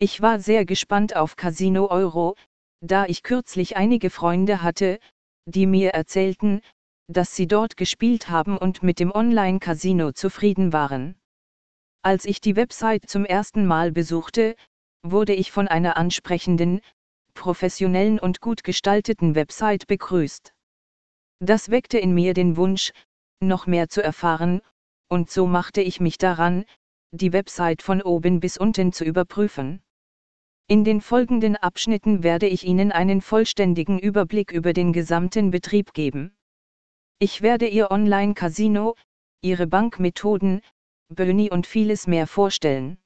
Ich war sehr gespannt auf Casino Euro, da ich kürzlich einige Freunde hatte, die mir erzählten, dass sie dort gespielt haben und mit dem Online-Casino zufrieden waren. Als ich die Website zum ersten Mal besuchte, wurde ich von einer ansprechenden, professionellen und gut gestalteten Website begrüßt. Das weckte in mir den Wunsch, noch mehr zu erfahren, und so machte ich mich daran, die Website von oben bis unten zu überprüfen. In den folgenden Abschnitten werde ich Ihnen einen vollständigen Überblick über den gesamten Betrieb geben. Ich werde Ihr Online-Casino, Ihre Bankmethoden, Böni und vieles mehr vorstellen.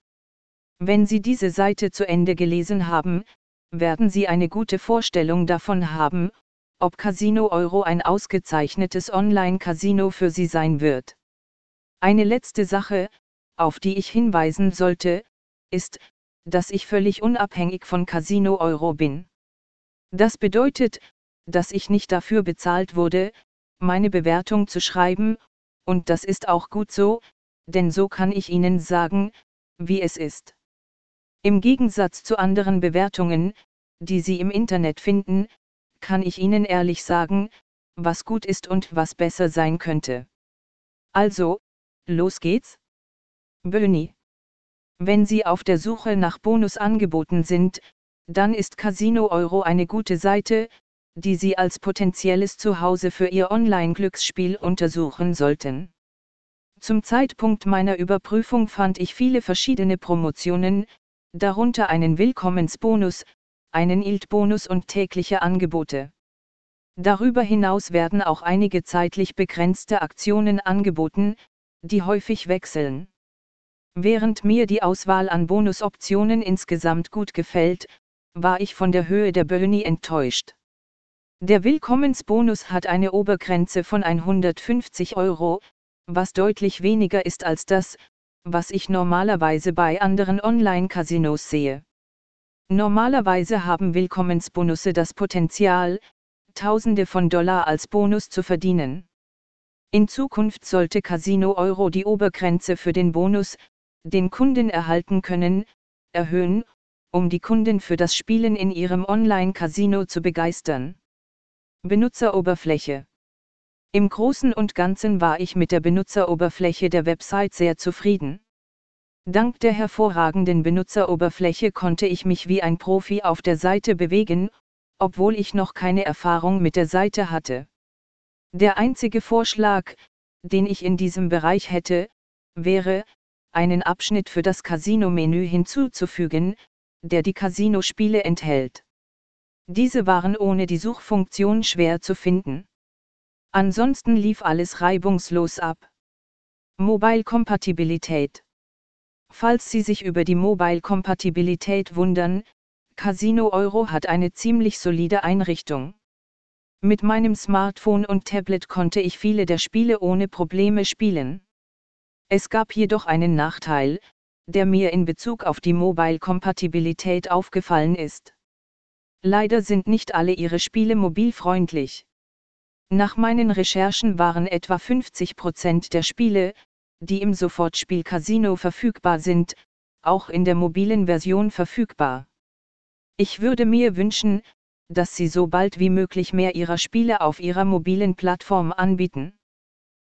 Wenn Sie diese Seite zu Ende gelesen haben, werden Sie eine gute Vorstellung davon haben, ob Casino Euro ein ausgezeichnetes Online-Casino für Sie sein wird. Eine letzte Sache, auf die ich hinweisen sollte, ist, dass ich völlig unabhängig von Casino Euro bin. Das bedeutet, dass ich nicht dafür bezahlt wurde, meine Bewertung zu schreiben, und das ist auch gut so, denn so kann ich Ihnen sagen, wie es ist. Im Gegensatz zu anderen Bewertungen, die Sie im Internet finden, kann ich Ihnen ehrlich sagen, was gut ist und was besser sein könnte. Also, los geht's? Böni. Wenn Sie auf der Suche nach Bonusangeboten sind, dann ist Casino Euro eine gute Seite, die Sie als potenzielles Zuhause für Ihr Online-Glücksspiel untersuchen sollten. Zum Zeitpunkt meiner Überprüfung fand ich viele verschiedene Promotionen, darunter einen Willkommensbonus, einen ILT-Bonus und tägliche Angebote. Darüber hinaus werden auch einige zeitlich begrenzte Aktionen angeboten, die häufig wechseln. Während mir die Auswahl an Bonusoptionen insgesamt gut gefällt, war ich von der Höhe der Boni enttäuscht. Der Willkommensbonus hat eine Obergrenze von 150 Euro, was deutlich weniger ist als das, was ich normalerweise bei anderen Online-Casinos sehe. Normalerweise haben Willkommensbonusse das Potenzial, Tausende von Dollar als Bonus zu verdienen. In Zukunft sollte Casino Euro die Obergrenze für den Bonus, den Kunden erhalten können, erhöhen, um die Kunden für das Spielen in ihrem Online-Casino zu begeistern. Benutzeroberfläche im Großen und Ganzen war ich mit der Benutzeroberfläche der Website sehr zufrieden. Dank der hervorragenden Benutzeroberfläche konnte ich mich wie ein Profi auf der Seite bewegen, obwohl ich noch keine Erfahrung mit der Seite hatte. Der einzige Vorschlag, den ich in diesem Bereich hätte, wäre, einen Abschnitt für das Casino-Menü hinzuzufügen, der die Casino-Spiele enthält. Diese waren ohne die Suchfunktion schwer zu finden. Ansonsten lief alles reibungslos ab. Mobile-Kompatibilität Falls Sie sich über die Mobile-Kompatibilität wundern, Casino Euro hat eine ziemlich solide Einrichtung. Mit meinem Smartphone und Tablet konnte ich viele der Spiele ohne Probleme spielen. Es gab jedoch einen Nachteil, der mir in Bezug auf die Mobile-Kompatibilität aufgefallen ist. Leider sind nicht alle ihre Spiele mobilfreundlich. Nach meinen Recherchen waren etwa 50% der Spiele, die im Sofortspiel Casino verfügbar sind, auch in der mobilen Version verfügbar. Ich würde mir wünschen, dass sie so bald wie möglich mehr ihrer Spiele auf ihrer mobilen Plattform anbieten.